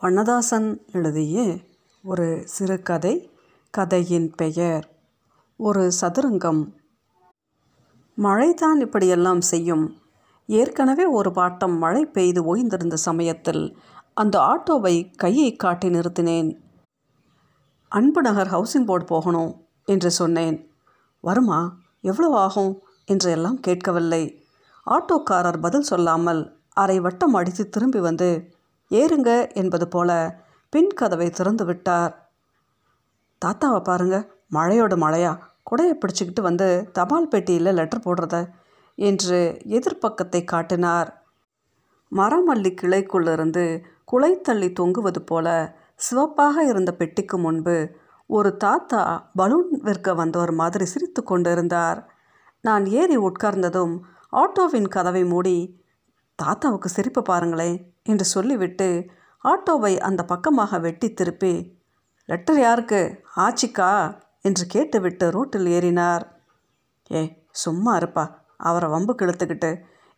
வண்ணதாசன் எழுதிய ஒரு சிறுகதை கதையின் பெயர் ஒரு சதுரங்கம். மழைதான் இப்படியெல்லாம் செய்யும். ஏற்கனவே ஒரு பாட்டம் மழை பெய்து ஓய்ந்திருந்த சமயத்தில் அந்த ஆட்டோவை கையை காட்டி நிறுத்தினேன். அன்பு நகர் ஹவுசிங் போர்டு போகணும் என்று சொன்னேன். வருமா எவ்வளோ ஆகும்? என்று எல்லாம் கேட்கவில்லை. ஆட்டோக்காரர் பதில் சொல்லாமல் அரை வட்டம் அடித்து திரும்பி வந்து ஏறுங்க என்பது போல பின் கதவை திறந்து விட்டார். தாத்தாவை பாருங்க மழையோட மழையா? குடையை பிடிச்சிக்கிட்டு வந்து தபால் பெட்டியில் லெட்டர் போடுறத என்று எதிர்ப்பக்கத்தை காட்டினார். மரமல்லி கிளைக்குள்ளிருந்து குலை தள்ளி தொங்குவது போல சிவப்பாக இருந்த பெட்டிக்கு முன்பு ஒரு தாத்தா பலூன் விற்க வந்தவர் மாதிரி சிரித்து கொண்டிருந்தார். நான் ஏறி உட்கார்ந்ததும் ஆட்டோவின் கதவை மூடி தாத்தாவுக்கு சிரிப்பு பாருங்களேன் என்று சொல்லிவிட்டு ஆட்டோவை அந்த பக்கமாக வெட்டி திருப்பி லெட்டர் யாருக்கு? ஆச்சிக்கா? என்று கேட்டுவிட்டு ரோட்டில் ஏறினார். ஏ சும்மா இருப்பா அவரை வம்பு கிழத்துக்கிட்டு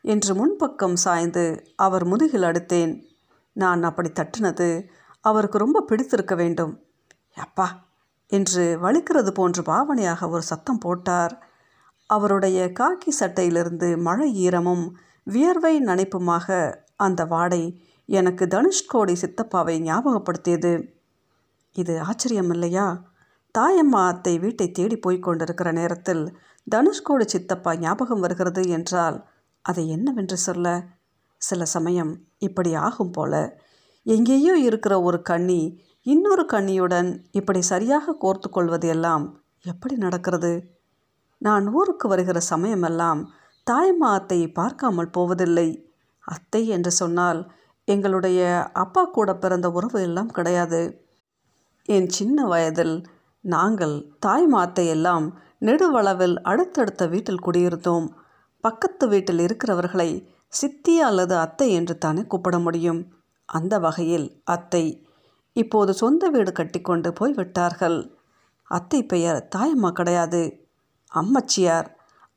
என்று முன்பக்கம் சாய்ந்து அவர் முதுகில் அடுத்தேன். நான் அப்படி தட்டினது அவருக்கு ரொம்ப பிடித்திருக்க வேண்டும். அப்பா என்று வலிக்கிறது போன்ற பாவனையாக ஒரு சத்தம் போட்டார். அவருடைய காக்கி சட்டையிலிருந்து மழை ஈரமும் வியர்வை நனைப்புமாக அந்த வாடை எனக்கு தனுஷ்கோடி சித்தப்பாவை ஞாபகப்படுத்தியது. இது ஆச்சரியம் இல்லையா தாயம்மா அத்தை வீட்டை தேடி போய்க் கொண்டிருக்கிற நேரத்தில் தனுஷ்கோடி சித்தப்பா ஞாபகம் வருகிறது என்றால் அதை என்னவென்று சொல்ல? சில சமயம் இப்படி ஆகும் போல. எங்கேயோ இருக்கிற ஒரு கண்ணி இன்னொரு கண்ணியுடன் இப்படி சரியாக கோர்த்து கொள்வது எல்லாம் எப்படி நடக்கிறது? நான் ஊருக்கு வருகிற சமயமெல்லாம் தாயம்மா அத்தையை பார்க்காமல் போவதில்லை. அத்தை என்று சொன்னால் எங்களுடைய அப்பா கூட பிறந்த உறவு எல்லாம் கிடையாது. என் சின்ன வயதில் நாங்கள் தாய்மா அத்தையெல்லாம் நெடுவளவில் அடுத்தடுத்த வீட்டில் குடியிருந்தோம் பக்கத்து வீட்டில் இருக்கிறவர்களை சித்தி அல்லது அத்தை என்று தானே கூப்பிட முடியும். அந்த வகையில் அத்தை இப்போது சொந்த வீடு கட்டிக்கொண்டு போய்விட்டார்கள். அத்தை பெயர் தாயம்மா கிடையாது. அம்மச்சியார்.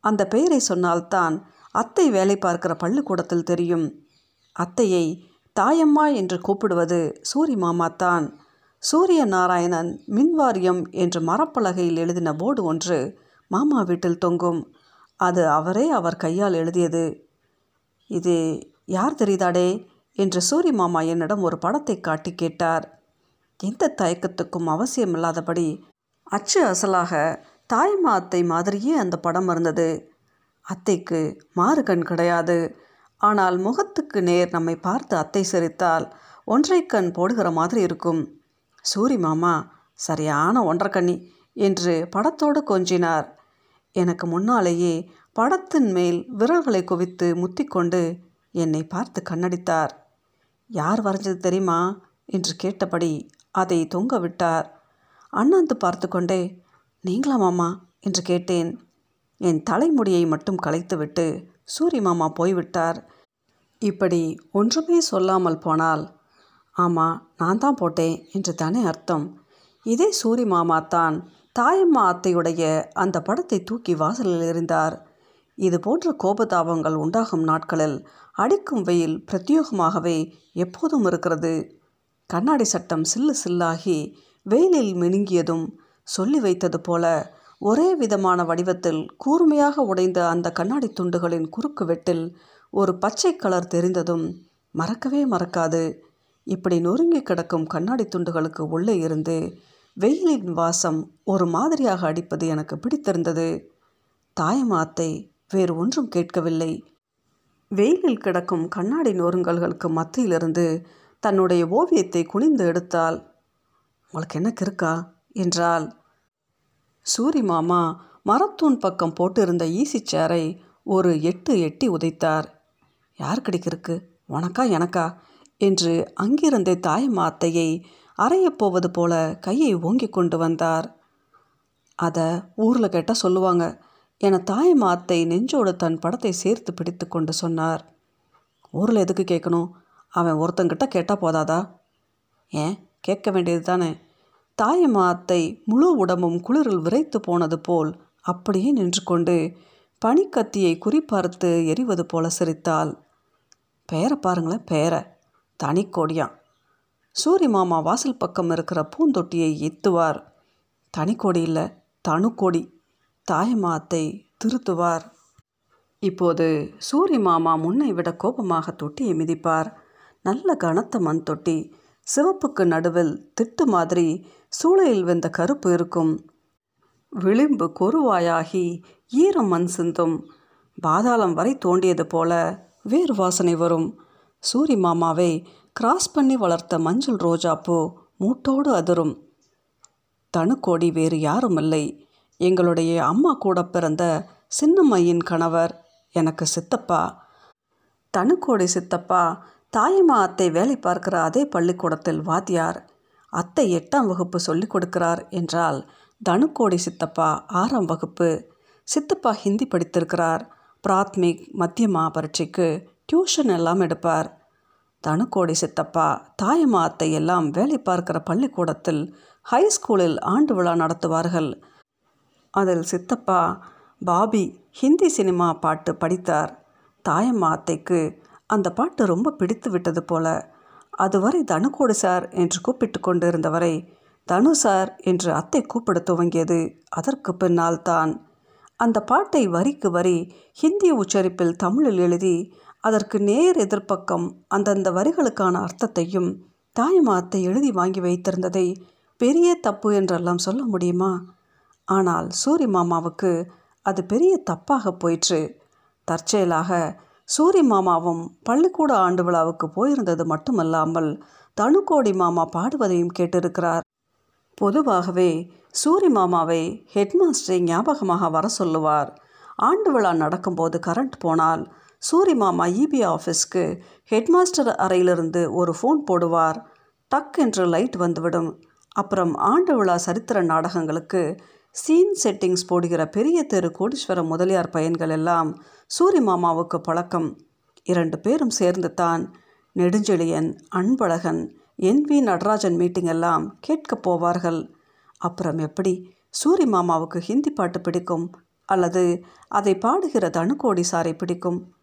அந்த பெயரை சொன்னால்தான் அத்தை வேலை பார்க்கிற பள்ளிக்கூடத்தில் தெரியும். அத்தையை தாயம்மா என்று கூப்பிடுவது சூரி மாமா தான் சூரிய நாராயணன் மின்வாரியம் என்று மரப்பலகையில் எழுதின போர்டு ஒன்று மாமா வீட்டில் தொங்கும். அது அவரே அவர் கையால் எழுதியது. இது யார் தெரியுதாடே என்று சூரி மாமா என்னிடம் ஒரு படத்தை காட்டி கேட்டார். எந்த தயக்கத்துக்கும் அவசியமில்லாதபடி அச்சு அசலாக தாய்மா அத்தை மாதிரியே அந்த படம் இருந்தது. அத்தைக்கு மாறுகண் கிடையாது. ஆனால் முகத்துக்கு நேர் நம்மை பார்த்து அத்தை சிரித்தால் ஒன்றை கண் போடுகிற மாதிரி இருக்கும். சூரி மாமா சரியான ஒன்றக்கண்ணி என்று படத்தோடு கொஞ்சினார். எனக்கு முன்னாலேயே படத்தின் மேல் விரல்களை குவித்து முத்திக்கொண்டு என்னை பார்த்து கண்ணடித்தார். யார் வரைஞ்சது தெரியுமா? என்று கேட்டபடி அதை தொங்க விட்டார். அண்ணாந்து பார்த்து கொண்டே நீங்களா மாமா? என்று கேட்டேன். என் தலைமுடியை மட்டும் கலைத்துவிட்டு சூரி மாமா போய்விட்டார். இப்படி ஒன்றுமே சொல்லாமல் போனால் ஆமாம் நான் தான் போட்டேன் என்று தானே அர்த்தம். இதே சூரி மாமா தான் தாயம்மா அத்தையுடைய அந்த படத்தை தூக்கி வாசலில் எறிந்தார். இது போன்ற கோபதாபங்கள் உண்டாகும் நாட்களில் அடிக்கும் வெயில் பிரத்யோகமாகவே எப்போதும் இருக்கிறது. கண்ணாடி சட்டம் சில்லு சில்லாகி வெயிலில் மினுங்கியதும் சொல்லி வைத்தது போல ஒரே விதமான வடிவத்தில் கூர்மையாக உடைந்த அந்த கண்ணாடி துண்டுகளின் குறுக்கு வெட்டில் ஒரு பச்சை கலர் தெரிந்ததும் மறக்கவே மறக்காது. இப்படி நொறுங்கி கிடக்கும் கண்ணாடி துண்டுகளுக்கு உள்ளே இருந்து வெயிலின் வாசம் ஒரு மாதிரியாக அடிப்பது எனக்கு பிடித்திருந்தது. தாயமாத்தை வேறு ஒன்றும் கேட்கவில்லை. வெயிலில் கிடக்கும் கண்ணாடி நொறுங்கல்களுக்கு மத்தியிலிருந்து தன்னுடைய ஓவியத்தை குனிந்து எடுத்தால் உங்களுக்கு என்ன கிருக்கா என்றால் சூரி மாமா மரத்தூண் பக்கம் போட்டிருந்த ஈசி சேரை ஒரு எட்டு எட்டி உதைத்தார். யார் கிடைக்கிருக்கு உனக்கா எனக்கா? என்று அங்கிருந்தே தாயம்மா அத்தையை அறையப்போவது போல கையை ஓங்கி கொண்டு வந்தார். அதை ஊரில் கேட்டால் சொல்லுவாங்க என தாயம்மா அத்தை நெஞ்சோடு தன் படத்தை சேர்த்து பிடித்து கொண்டு சொன்னார். ஊரில் எதுக்கு கேட்கணும் அவன் ஒருத்தங்கிட்ட கேட்டால் போதாதா? ஏன்? கேட்க வேண்டியது தானே தாயமாத்தை அத்தை முழு உடம்பும் குளிரில் விரைத்து போனது போல் அப்படியே நின்று கொண்டு பனிக்கத்தியை குறிப்பார்த்து எரிவது போல சிரித்தாள். பெயரை பாருங்களேன் பெயரை தனி சூரி மாமா வாசல் பக்கம் இருக்கிற பூந்தொட்டியை எத்துவார். தனிக்கொடி இல்லை தனுக்கொடி தாயமாத்தை திருத்துவார். இப்போது சூரி மாமா முன்னை விட கோபமாக தொட்டியை மிதிப்பார். நல்ல கனத்த மண் தொட்டி சிவப்புக்கு நடுவில் திட்டு மாதிரி சூளையில் வெந்த கருப்பு இருக்கும். விளிம்பு கொருவாயாகி ஈரம் மண் சிந்தும். பாதாளம் வரை தோண்டியது போல வேர் வாசனை வரும். சூரி மாமாவை கிராஸ் பண்ணி வளர்த்த மஞ்சள் ரோஜாப்பூ மூட்டோடு அதிரும். தனுக்கோடி வேறு யாரும் இல்லை. எங்களுடைய அம்மா கூட பிறந்த சின்னம்மையின் கணவர் எனக்கு சித்தப்பா. தனுக்கோடி சித்தப்பா தாயம்மா அத்தை வேலை பார்க்கிற அதே பள்ளிக்கூடத்தில் வாத்தியார் அத்தை எட்டாம் வகுப்பு சொல்லிக் கொடுக்கிறார் என்றால் தனுக்கோடி சித்தப்பா ஆறாம் வகுப்பு. சித்தப்பா ஹிந்தி படித்திருக்கிறார். பிராத்மிக் மத்தியமா பரீட்சைக்கு டியூஷன் எல்லாம் எடுப்பார். தனுக்கோடி சித்தப்பா தாயம்மா அத்தை எல்லாம் வேலை பார்க்கிற பள்ளிக்கூடத்தில் ஹை ஸ்கூலில் ஆண்டு விழா நடத்துவார்கள். அதில் சித்தப்பா பாபி ஹிந்தி சினிமா பாட்டு படித்தார். தாயம்மா அத்தைக்கு அந்த பாட்டு ரொம்ப பிடித்து விட்டது போல. அதுவரை தனுக்கோடு சார் என்று கூப்பிட்டு கொண்டு இருந்தவரை தனு சார் என்று அத்தை கூப்பிட துவங்கியது. அதற்கு பின்னால் தான். அந்த பாட்டை வரிக்கு வரி ஹிந்தி உச்சரிப்பில் தமிழில் எழுதி அதற்கு நேர் எதிர்ப்பக்கம் அந்தந்த வரிகளுக்கான அர்த்தத்தையும் தாயம்மா அத்தை எழுதி வாங்கி வைத்திருந்ததை பெரிய தப்பு என்றெல்லாம் சொல்ல முடியுமா? ஆனால் சூரி மாமாவுக்கு அது பெரிய தப்பாக போயிற்று. தற்செயலாக சூரி மாமாவும் பள்ளிக்கூட ஆண்டு விழாவுக்கு போயிருந்தது மட்டுமல்லாமல் தனுக்கோடி மாமா பாடுவதையும் கேட்டிருக்கிறார். பொதுவாகவே சூரி மாமாவை ஹெட்மாஸ்டரை ஞாபகமாக வர சொல்லுவார். ஆண்டு விழா நடக்கும்போது கரண்ட் போனால் சூரி மாமா இபி ஆஃபீஸ்க்கு ஹெட்மாஸ்டர் அறையிலிருந்து ஒரு ஃபோன் போடுவார். டக் என்று லைட் வந்துவிடும். அப்புறம் ஆண்டு விழா சரித்திர நாடகங்களுக்கு சீன் செட்டிங்ஸ் போடுகிற பெரிய தெரு கோடீஸ்வர முதலியார் பையன்கள் எல்லாம் சூரி மாமாவுக்கு பழக்கம். இரண்டு பேரும் சேர்ந்து தான் Nedunchezhiyan Anbazhagan N V Natarajan meeting எல்லாம் கேட்கப் போவார்கள். அப்புறம் எப்படி சூரி மாமாவுக்கு ஹிந்தி பாட்டு பிடிக்கும்? அல்லது அதை பாடுகிற தனுக்கோடி சாரை பிடிக்கும்?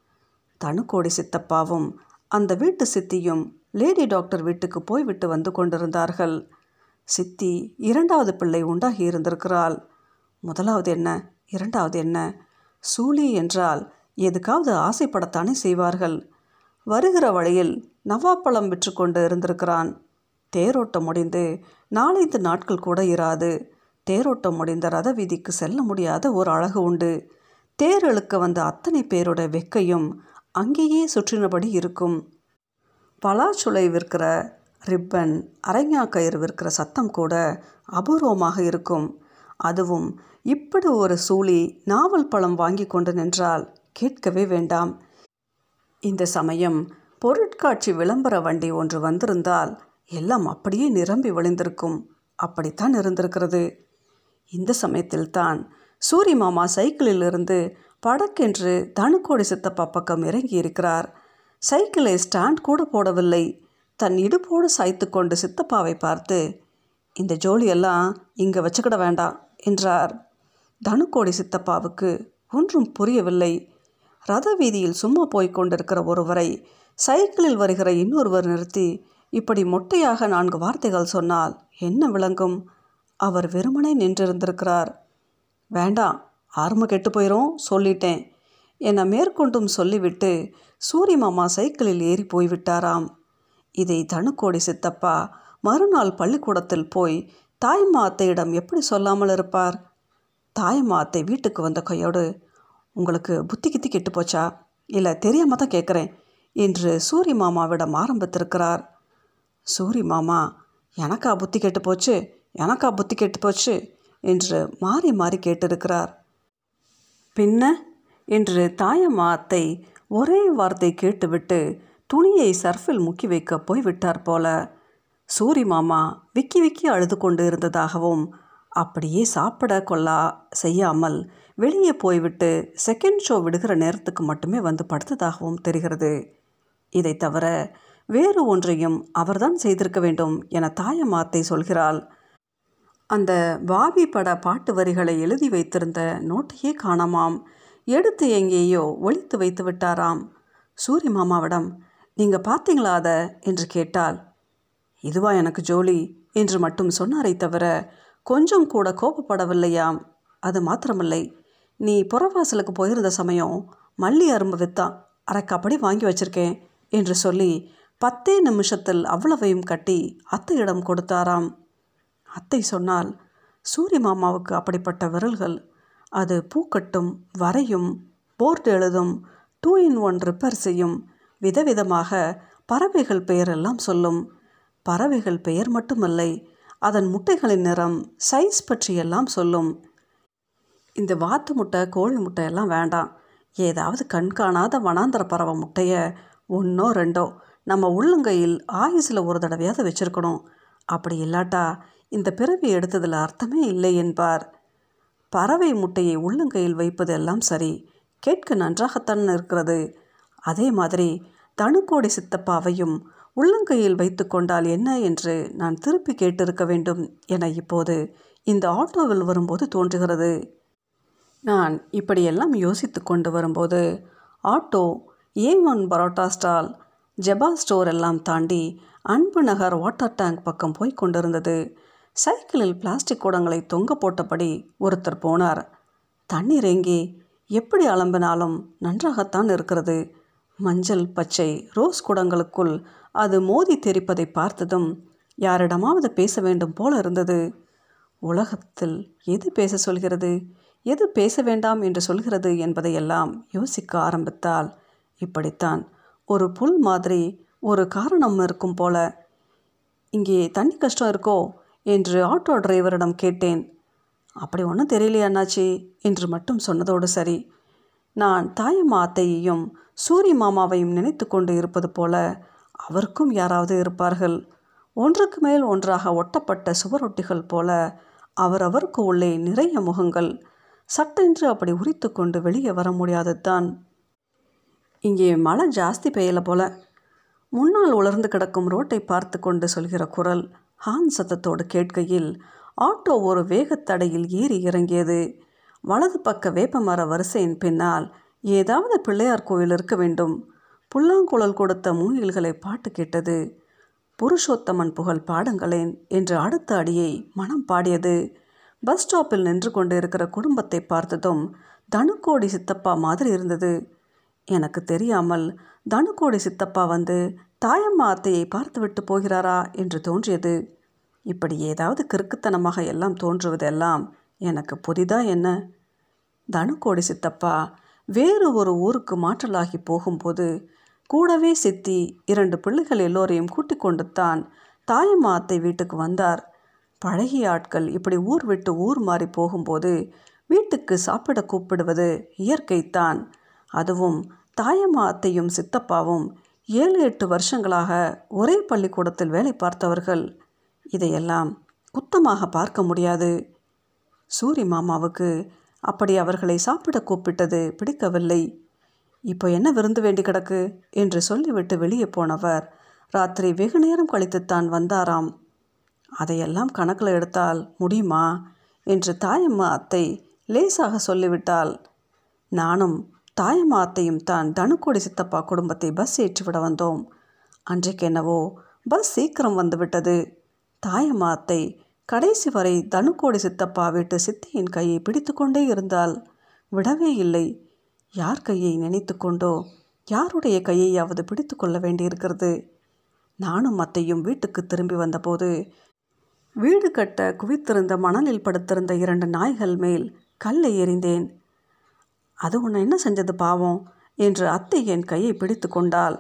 தனுக்கோடி சித்தப்பாவும் அந்த வீட்டு சித்தியும் லேடி டாக்டர் வீட்டுக்கு போய்விட்டு வந்து கொண்டிருந்தார்கள். சித்தி இரண்டாவது பிள்ளை உண்டாகி இருந்திருக்கிறாள். முதலாவது என்ன? இரண்டாவது என்ன? சூழி என்றால் எதுக்காவது ஆசைப்படத்தானே செய்வார்கள். வருகிற வழியில் நவாப்பழம் விற்றுக்கொண்டு இருந்திருக்கிறான். தேரோட்டம் முடிந்து நாலைந்து நாட்கள் கூட இராது. தேரோட்டம் முடிந்த ரத வீதிக்கு செல்ல முடியாத ஒரு அழகு உண்டு. தேர் இழுக்க வந்த அத்தனை பேரோட வெக்கையும் அங்கேயே சுற்றினபடி இருக்கும். பலாச்சுளை விற்கிற ரிப்பன் அரைஞா கயிறு விற்கிற சத்தம் கூட அபூர்வமாக இருக்கும். அதுவும் இப்படி ஒரு சூழி நாவல் பழம் வாங்கி கொண்டு நின்றால் கேட்கவே வேண்டாம். இந்த சமயம் பொருட்காட்சி விளம்பர வண்டி ஒன்று வந்திருந்தால் எல்லாம் அப்படியே நிரம்பி வழிந்திருக்கும். அப்படித்தான் இருந்திருக்கிறது. இந்த சமயத்தில்தான் சூரி மாமா சைக்கிளிலிருந்து படக்கென்று தனுக்கோடி சித்தப்பா பக்கம் இறங்கி இருக்கிறார் சைக்கிளை ஸ்டாண்ட் கூட போடவில்லை. தன் இடுப்போடு சாய்த்து கொண்டு சித்தப்பாவை பார்த்து இந்த ஜோலியெல்லாம் இங்கே வச்சுக்கிட வேண்டாம் என்றார். தனுக்கோடி சித்தப்பாவுக்கு ஒன்றும் புரியவில்லை. ரத வீதியில் சும்மா போய்க் கொண்டிருக்கிற ஒருவரை சைக்கிளில் வருகிற இன்னொருவர் நிறுத்தி இப்படி மொட்டையாக நான்கு வார்த்தைகள் சொன்னால் என்ன விளங்கும் அவர் வெறுமனே நின்றிருந்திருக்கிறார். வேண்டாம் ஆர்ம கெட்டு போயிரும் சொல்லிட்டேன் என்னை மேற்கொண்டும் சொல்லிவிட்டு சூரிய மாமா சைக்கிளில் ஏறி போய்விட்டாராம். இதை தனுக்கோடி சித்தப்பா மறுநாள் பள்ளிக்கூடத்தில் போய் தாய்மா அத்தையிடம் எப்படி சொல்லாமல் இருப்பார்? தாய் அத்தை வீட்டுக்கு வந்த கையோடு உங்களுக்கு புத்தி கித்தி கெட்டு போச்சா? இல்லை தெரியாமல் தான் கேட்குறேன் என்று சூரி மாமாவிடம் ஆரம்பித்திருக்கிறார். சூரி மாமா எனக்கா புத்தி கெட்டு போச்சு? எனக்கா புத்தி கெட்டு போச்சு? என்று மாறி மாறி கேட்டிருக்கிறார். பின்ன? என்று தாயம்மா அத்தை ஒரே வார்த்தை கேட்டுவிட்டு துணியை சர்ஃபில் முக்கி வைக்க போய்விட்டார் போல. சூரி மாமா விக்கி விக்கி அழுது கொண்டு இருந்ததாகவும் அப்படியே சாப்பிட கொள்ளா செய்யாமல் வெளியே போய்விட்டு செகண்ட் ஷோ விடுகிற நேரத்துக்கு மட்டுமே வந்து படுத்ததாகவும் தெரிகிறது. இதை தவிர வேறு ஒன்றையும் அவர்தான் செய்திருக்க வேண்டும் என தாயமாத்தை சொல்கிறாள். அந்த பாபி பட பாட்டு வரிகளை எழுதி வைத்திருந்த நோட்டையே காணாமாம். எடுத்து எங்கேயோ ஒழித்து வைத்து விட்டாராம். சூரி மாமாவிடம் நீங்கள் பார்த்தீங்களா அதை? என்று கேட்டால் இதுவா எனக்கு ஜோலி? என்று மட்டும் சொன்னாரே தவிர கொஞ்சம் கூட கோபப்படவில்லையாம். அது மாத்திரமில்லை. நீ புறவாசலுக்கு போயிருந்த சமயம் மல்லி அரும்பு வித்தான் அரைக்காப்படி வாங்கி வச்சிருக்கேன் என்று சொல்லி பத்தே நிமிஷத்தில் அவ்வளவையும் கட்டி அத்தையிடம் கொடுத்தாராம். அத்தை சொன்னால் சூரிய மாமாவுக்கு அப்படிப்பட்ட விரல்கள் அது பூக்கட்டும் வரையும் போர்டு எழுதும் டூ இன் ஒன் ரிப்பேர் செய்யும் விதவிதமாக பறவைகள் பெயரெல்லாம் சொல்லும். பறவைகள் பெயர் மட்டுமல்லை அதன் முட்டைகளின் நிறம் சைஸ் பற்றியெல்லாம் சொல்லும். இந்த வாத்து முட்டை கோழி முட்டையெல்லாம் வேண்டாம். ஏதாவது கண்காணாத வனாந்தர பறவை முட்டையை ஒன்றோ ரெண்டோ நம்ம உள்ளங்கையில் ஆயுசில் ஒரு தடவையாவது வச்சுருக்கணும். அப்படி இல்லாட்டா இந்த பிறவி எடுத்ததில் அர்த்தமே இல்லை என்பார். பறவை முட்டையை உள்ளங்கையில் வைப்பது எல்லாம் சரி. கேட்க நன்றாகத்தான் இருக்கிறது. அதே மாதிரி தனுக்கோடி சித்தப்பாவையும் உள்ளங்கையில் வைத்து கொண்டால் என்ன என்று நான் திருப்பி கேட்டிருக்க வேண்டும் என இப்போது இந்த ஆட்டோவில் வரும்போது தோன்றுகிறது. நான் இப்படியெல்லாம் யோசித்து கொண்டு வரும்போது auto A one parotta stall Jeba store எல்லாம் தாண்டி அன்பு நகர் வாட்டர் டேங்க் பக்கம் போய் கொண்டிருந்தது. சைக்கிளில் பிளாஸ்டிக் குடங்களை தொங்க போட்டபடி ஒருத்தர் போனார். தண்ணீர் எங்கே எப்படி அலம்பினாலும் நன்றாகத்தான் இருக்கிறது. மஞ்சள் பச்சை ரோஸ் குடங்களுக்குள் அது மோதி தெரிப்பதை பார்த்ததும் யாரிடமாவது பேச வேண்டும் போல இருந்தது. உலகத்தில் எது பேச சொல்கிறது? எது பேச வேண்டாம் என்று சொல்கிறது என்பதையெல்லாம் யோசிக்க ஆரம்பித்தால் இப்படித்தான். ஒரு புல் மாதிரி ஒரு காரணம் இருக்கும் போல இங்கே தண்ணி கஷ்டம் இருக்கோ? என்று ஆட்டோ டிரைவரிடம் கேட்டேன். அப்படி ஒன்றும் தெரியலையா அண்ணாச்சி என்று மட்டும் சொன்னதோடு சரி. நான் தாயம்மா அத்தையையும் சூரிய மாமாவையும் நினைத்து கொண்டு இருப்பது போல அவருக்கும் யாராவது இருப்பார்கள். ஒன்றுக்கு மேல் ஒன்றாக ஒட்டப்பட்ட சுவரொட்டிகள் போல அவரவருக்கு உள்ளே நிறைய முகங்கள். சட்டென்று அப்படி உரித்து கொண்டு வெளியே வர முடியாது தான் இங்கே மழை ஜாஸ்தி பெய்யல போல. முன்னால் உலர்ந்து கிடக்கும் ரோட்டை பார்த்து கொண்டு சொல்கிற குரல் ஹான் சத்தத்தோடு கேட்கையில் ஆட்டோ ஒரு வேகத்தடையில் ஏறி இறங்கியது. வலது பக்க வேப்பமர வரிசையின் பின்னால் ஏதாவது பிள்ளையார் கோயில் இருக்க வேண்டும். புல்லாங்குழல் கொடுத்த மூங்கில்களை பாட்டு கேட்டது. புருஷோத்தமன் புகழ் பாடுங்களேன் என்று அடுத்த அடியை மனம் பாடியது. பஸ் ஸ்டாப்பில் நின்று கொண்டு இருக்கிற குடும்பத்தை பார்த்ததும் தனுக்கோடி சித்தப்பா மாதிரி இருந்தது. எனக்கு தெரியாமல் தனுக்கோடி சித்தப்பா வந்து தாயம்மா அத்தையை பார்த்துவிட்டு போகிறாரா என்று தோன்றியது. இப்படி ஏதாவது கிறுக்குத்தனமாக எல்லாம் தோன்றுவதெல்லாம் எனக்கு புதிதா என்ன? தனுக்கோடி சித்தப்பா வேறு ஒரு ஊருக்கு மாற்றலாகி போகும்போது கூடவே சித்தி இரண்டு பிள்ளைகள் எல்லோரையும் கூட்டிக் கொண்டு தான் தாயம்மா அத்தை வீட்டுக்கு வந்தார். பழகிய ஆட்கள் இப்படி ஊர் விட்டு ஊர் மாறி போகும்போது வீட்டுக்கு சாப்பிட கூப்பிடுவது இயற்கைத்தான். அதுவும் தாயம்மா அத்தையும் சித்தப்பாவும் ஏழு எட்டு வருஷங்களாக ஒரே பள்ளிக்கூடத்தில் வேலை பார்த்தவர்கள். இதையெல்லாம் குத்தமாக பார்க்க முடியாது. சூரி மாமாவுக்கு அப்படி அவர்களை சாப்பிட கூப்பிட்டது பிடிக்கவில்லை. இப்போ என்ன விருந்து வேண்டி கிடக்கு? என்று சொல்லிவிட்டு வெளியே போனவர். ராத்திரி வெகு நேரம் கழித்துத்தான் வந்தாராம். அதையெல்லாம் கணக்கில் எடுத்தால் முடியுமா? என்று தாயம்மா அத்தை லேசாக சொல்லிவிட்டால் நானும் தாயம்மா அத்தையும் தான் தனுக்கோடி சித்தப்பா குடும்பத்தை பஸ் ஏற்றிவிட வந்தோம். அன்றைக்கு என்னவோ பஸ் சீக்கிரம் வந்துவிட்டது தாயம்மா அத்தை கடைசி வரை தனுக்கோடி சித்தப்பா வீட்டு சித்தியின் கையை பிடித்து கொண்டே இருந்தால் விடவே இல்லை. யார் கையை நினைத்து கொண்டோ யாருடைய கையையாவது பிடித்து கொள்ள வேண்டியிருக்கிறது? நானும் அத்தையும் வீட்டுக்கு திரும்பி வந்தபோது வீடு கட்ட குவித்திருந்த மணலில் படுத்திருந்த இரண்டு நாய்கள் மேல் கல்லை எறிந்தேன். அது உன்னை என்ன செஞ்சது பாவம்? என்று அத்தை என் கையை பிடித்து கொண்டாள்.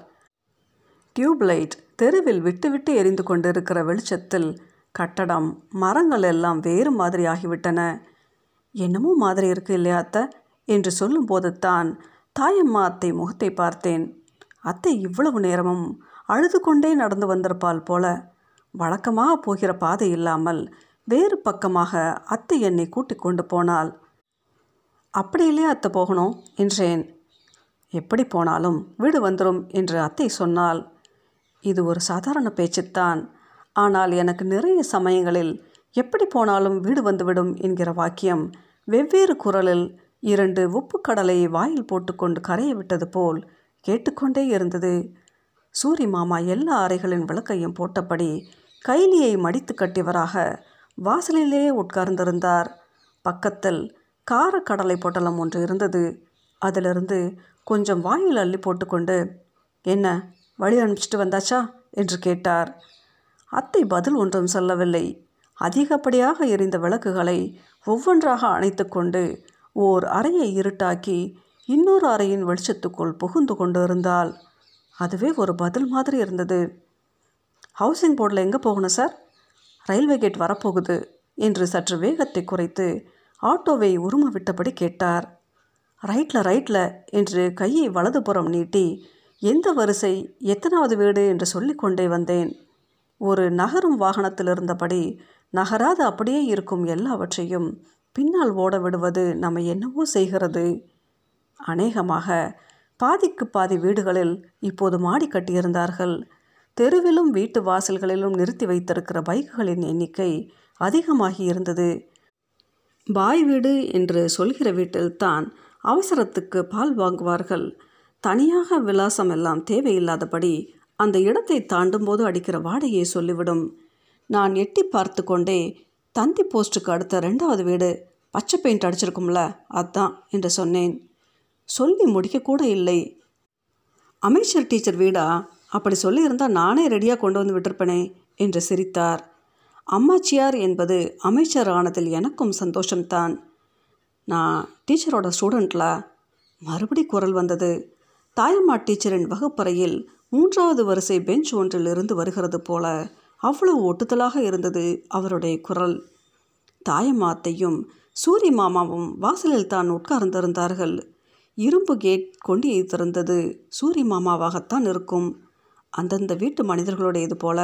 டியூப்லைட் தெருவில் விட்டு விட்டு எரிந்து கொண்டிருக்கிற வெளிச்சத்தில் கட்டடம் மரங்கள் எல்லாம் வேறு மாதிரி ஆகிவிட்டன. என்னமோ மாதிரி இருக்கு இல்லையா அத்தை? என்று சொல்லும்போது தான் தாயம்மா அத்தை முகத்தை பார்த்தேன். அத்தை இவ்வளவு நேரமும் அழுது கொண்டே நடந்து வந்திருப்பாள் போல. வழக்கமாக போகிற பாதை இல்லாமல் வேறு பக்கமாக அத்தை என்னை கூட்டிக் கொண்டு போனாள். அப்படி இல்லையா அத்தை போகணும்? என்றேன். எப்படி போனாலும் வீடு வந்துடும் என்று அத்தை சொன்னால் இது ஒரு சாதாரண பேச்சுத்தான். ஆனால் எனக்கு நிறைய சமயங்களில் எப்படி போனாலும் வீடு வந்துவிடும் என்கிற வாக்கியம் வெவ்வேறு குரலில் இரண்டு உப்புக்கடலையை வாயில் போட்டுக்கொண்டு கரைய விட்டது போல் கேட்டுக்கொண்டே இருந்தது. சூரி மாமா எல்லா அறைகளின் விளக்கையும் போட்டபடி கைலியை மடித்து கட்டியவராக வாசலிலே உட்கார்ந்திருந்தார். பக்கத்தில் காரக்கடலை பொட்டலம் ஒன்று இருந்தது. அதிலிருந்து கொஞ்சம் வாயில் அள்ளி போட்டுக்கொண்டு என்ன வழி அனுப்பிச்சிட்டு வந்தாச்சா? என்று கேட்டார். அத்தை பதில் ஒன்றும் சொல்லவில்லை. அதிகப்படியாக எரிந்த விளக்குகளை ஒவ்வொன்றாக அணைத்து கொண்டு ஓர் அறையை இருட்டாக்கி இன்னொரு அறையின் வெளிச்சத்துக்குள் புகுந்து கொண்டு இருந்தால் அதுவே ஒரு பதில் மாதிரி இருந்தது. ஹவுசிங் போர்டில் எங்கே போகணும் சார்? ரயில்வே கேட் வரப்போகுது என்று சற்று வேகத்தை குறைத்து ஆட்டோவை உரும விட்டபடி கேட்டார். ரைட்டில் ரைட்டில் என்று கையை வலதுபுறம் நீட்டி எந்த வரிசை எத்தனாவது வீடு? என்று சொல்லிக்கொண்டே வந்தேன். ஒரு நகரும் வாகனத்தில் இருந்தபடி நகராது அப்படியே இருக்கும் எல்லாவற்றையும் பின்னால் ஓட விடுவது நம்ம என்னவோ செய்கிறது. அநேகமாக பாதிக்கு பாதி வீடுகளில் இப்போது மாடி கட்டியிருந்தார்கள். தெருவிலும் வீட்டு வாசல்களிலும் நிறுத்தி வைத்திருக்கிற பைக்குகளின் எண்ணிக்கை அதிகமாகி இருந்தது. பாய் வீடு என்று சொல்கிற வீட்டில்தான் அவசரத்துக்கு பால் வாங்குவார்கள். தனியாக விலாசம் எல்லாம் தேவையில்லாதபடி அந்த இடத்தை தாண்டும் போது அடிக்கிற வாடகையை சொல்லிவிடும். நான் எட்டி பார்த்து கொண்டே தந்தி போஸ்ட்டுக்கு அடுத்த ரெண்டாவது வீடு பச்சை பெயிண்ட் அடிச்சிருக்கும்ல அதான் என்று சொன்னேன். சொல்லி முடிக்கக்கூட இல்லை. அமைச்சர் டீச்சர் வீடா? அப்படி சொல்லியிருந்தால் நானே ரெடியாக கொண்டு வந்து விட்டிருப்பனே என்று சிரித்தார். அம்மாச்சியார் என்பது அமைச்சர் ஆனதில் எனக்கும் சந்தோஷம்தான். நான் டீச்சரோட ஸ்டூடெண்ட்ல. மறுபடி குரல் வந்தது. தாயம்மா டீச்சரின் வகுப்பறையில் மூன்றாவது வரிசை பெஞ்ச் ஒன்றில் இருந்து வருகிறது போல அவ்வளவு ஒட்டுதலாக இருந்தது அவருடைய குரல். தாயம்மாத்தையும் சூரி மாமாவும் வாசலில் தான் உட்கார்ந்திருந்தார்கள். இரும்பு கேட் கொண்டியை திறந்தது சூரி மாமாவாகத்தான் இருக்கும். அந்தந்த வீட்டு மனிதர்களுடையது போல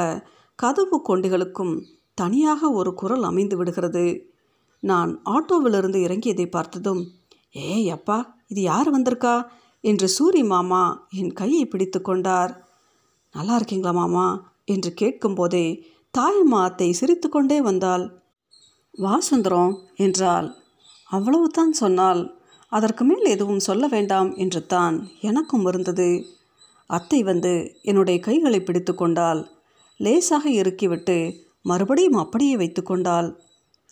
கதவு கொண்டிகளுக்கும் தனியாக ஒரு குரல் அமைந்து விடுகிறது. நான் ஆட்டோவிலிருந்து இறங்கியதை பார்த்ததும் ஏய் அப்பா இது யார் வந்திருக்கா? என்று சூரி மாமா என் கையை பிடித்து கொண்டார். நல்லா இருக்கீங்களா மாமா? என்று கேட்கும்போதே தாயம்மா அத்தை சிரித்து கொண்டே வந்தாள். வா சுந்தரம் என்றாள் அவ்வளவுதான் சொன்னால் அதற்கு மேல் எதுவும் சொல்ல வேண்டாம் என்று தான் எனக்கும் இருந்தது. அத்தை வந்து என்னுடைய கைகளை பிடித்து கொண்டாள். லேசாக இறுக்கிவிட்டு மறுபடியும் அப்படியே வைத்து கொண்டாள்.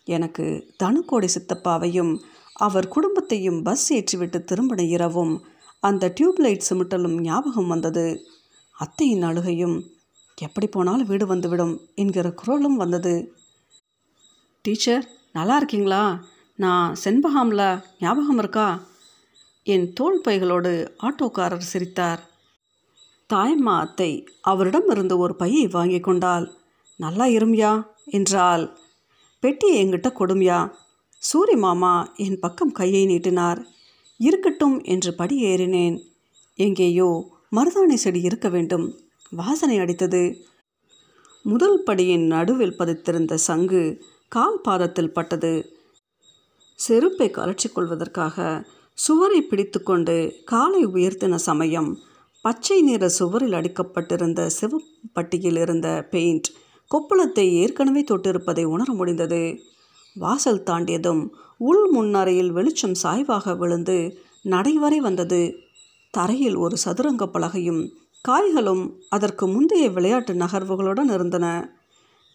எனக்கு தனுக்கோடி சித்தப்பாவையும் அவர் குடும்பத்தையும் பஸ் ஏற்றிவிட்டு திரும்பின இரவும் அந்த டியூப்லைட் சிமிட்டலும் ஞாபகம் வந்தது. அத்தையின் அழுகையும் எப்படி போனாலும் வீடு வந்துவிடும் என்கிற குரலும் வந்தது. டீச்சர் நல்லா இருக்கீங்களா? நான் செண்பகாம்ல ஞாபகம் இருக்கா? என் தோள் பைகளோடு ஆட்டோக்காரர் சிரித்தார். தாயம்மா அத்தை அவரிடம் இருந்து ஒரு பையை வாங்கி கொண்டால் நல்லா இருமியா? என்றால் பெட்டியை என்கிட்ட கொடுமியா? சூரி மாமா என் பக்கம் கையை நீட்டினார். இருக்கட்டும் என்று படி ஏறினேன். எங்கேயோ மருதாணி செடி இருக்க வேண்டும். வாசனை அடித்தது. முதல் படியின் நடுவில் பதித்திருந்த சங்கு கால் பாதத்தில் பட்டது. செருப்பை கலற்றிக் கொள்வதற்காக சுவரை பிடித்துக்கொண்டு காலை உயர்த்தின சமயம் பச்சை நிற சுவரில் அடிக்கப்பட்டிருந்த சிவப்பட்டியில் இருந்த பெயிண்ட் கொப்பளத்தை ஏற்கனவே தொட்டிருப்பதை உணர முடிந்தது. வாசல் தாண்டியதும் உள் முன்னறையில் வெளிச்சம் சாய்வாக விழுந்து நடைவரை வந்தது. தரையில் ஒரு சதுரங்க பலகையும் காய்களும் அதற்கு முந்தைய விளையாட்டு நகர்வுகளுடன் இருந்தன.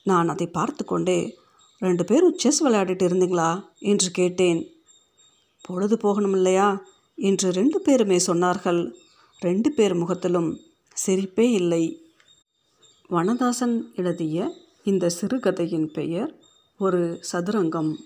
நான் அதை பார்த்து கொண்டே ரெண்டு பேரும் செஸ் விளையாடிட்டு இருந்தீங்களா? என்று கேட்டேன். பொழுது போகணும் இல்லையா? என்று ரெண்டு பேருமே சொன்னார்கள். ரெண்டு பேர் முகத்திலும் சிரிப்பே இல்லை. வனதாசன் எழுதிய இந்த சிறுகதையின் பெயர் ஒரு சதுரங்கம்.